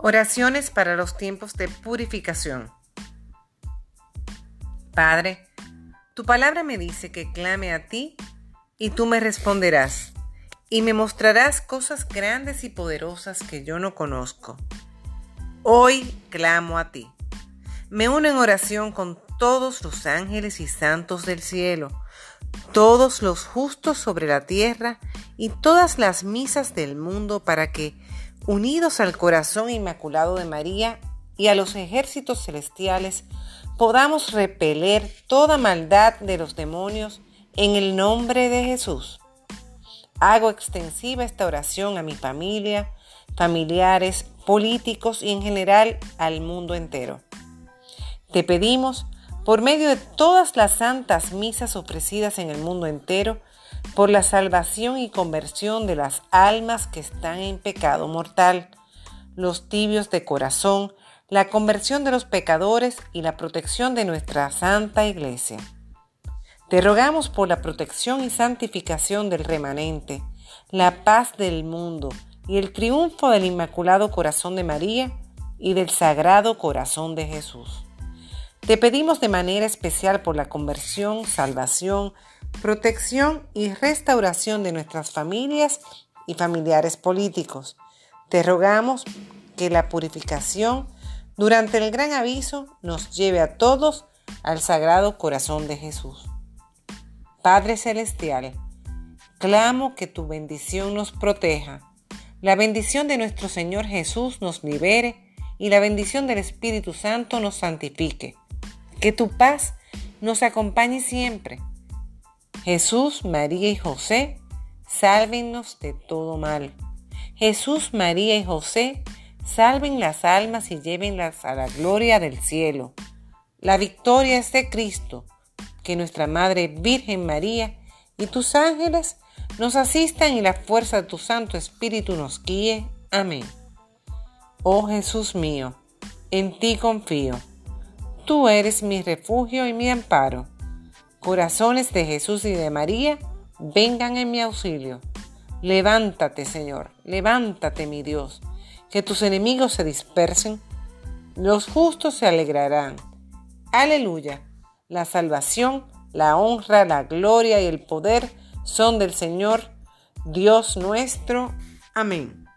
Oraciones para los tiempos de purificación. Padre, tu palabra me dice que clame a ti y tú me responderás y me mostrarás cosas grandes y poderosas que yo no conozco. Hoy clamo a ti. Me uno en oración con todos los ángeles y santos del cielo, todos los justos sobre la tierra y todas las misas del mundo para que unidos al corazón inmaculado de María y a los ejércitos celestiales, podamos repeler toda maldad de los demonios en el nombre de Jesús. Hago extensiva esta oración a mi familia, familiares, políticos y en general al mundo entero. Te pedimos, por medio de todas las santas misas ofrecidas en el mundo entero, por la salvación y conversión de las almas que están en pecado mortal, los tibios de corazón, la conversión de los pecadores y la protección de nuestra Santa Iglesia. Te rogamos por la protección y santificación del remanente, la paz del mundo y el triunfo del Inmaculado Corazón de María y del Sagrado Corazón de Jesús. Te pedimos de manera especial por la conversión, salvación, protección y restauración de nuestras familias y familiares políticos. Te rogamos que la purificación durante el gran aviso nos lleve a todos al Sagrado Corazón de Jesús. Padre Celestial, clamo que tu bendición nos proteja, la bendición de nuestro Señor Jesús nos libere y la bendición del Espíritu Santo nos santifique. Que tu paz nos acompañe siempre Jesús, María y José, sálvennos de todo mal. Jesús, María y José, salven las almas y llévenlas a la gloria del cielo. La victoria es de Cristo, que nuestra Madre Virgen María y tus ángeles nos asistan y la fuerza de tu Santo Espíritu nos guíe. Amén. Oh Jesús mío, en ti confío. Tú eres mi refugio y mi amparo Corazones de Jesús y de María, vengan en mi auxilio. Levántate, Señor, levántate, mi Dios, que tus enemigos se dispersen, los justos se alegrarán. Aleluya. La salvación, la honra, la gloria y el poder son del Señor, Dios nuestro. Amén.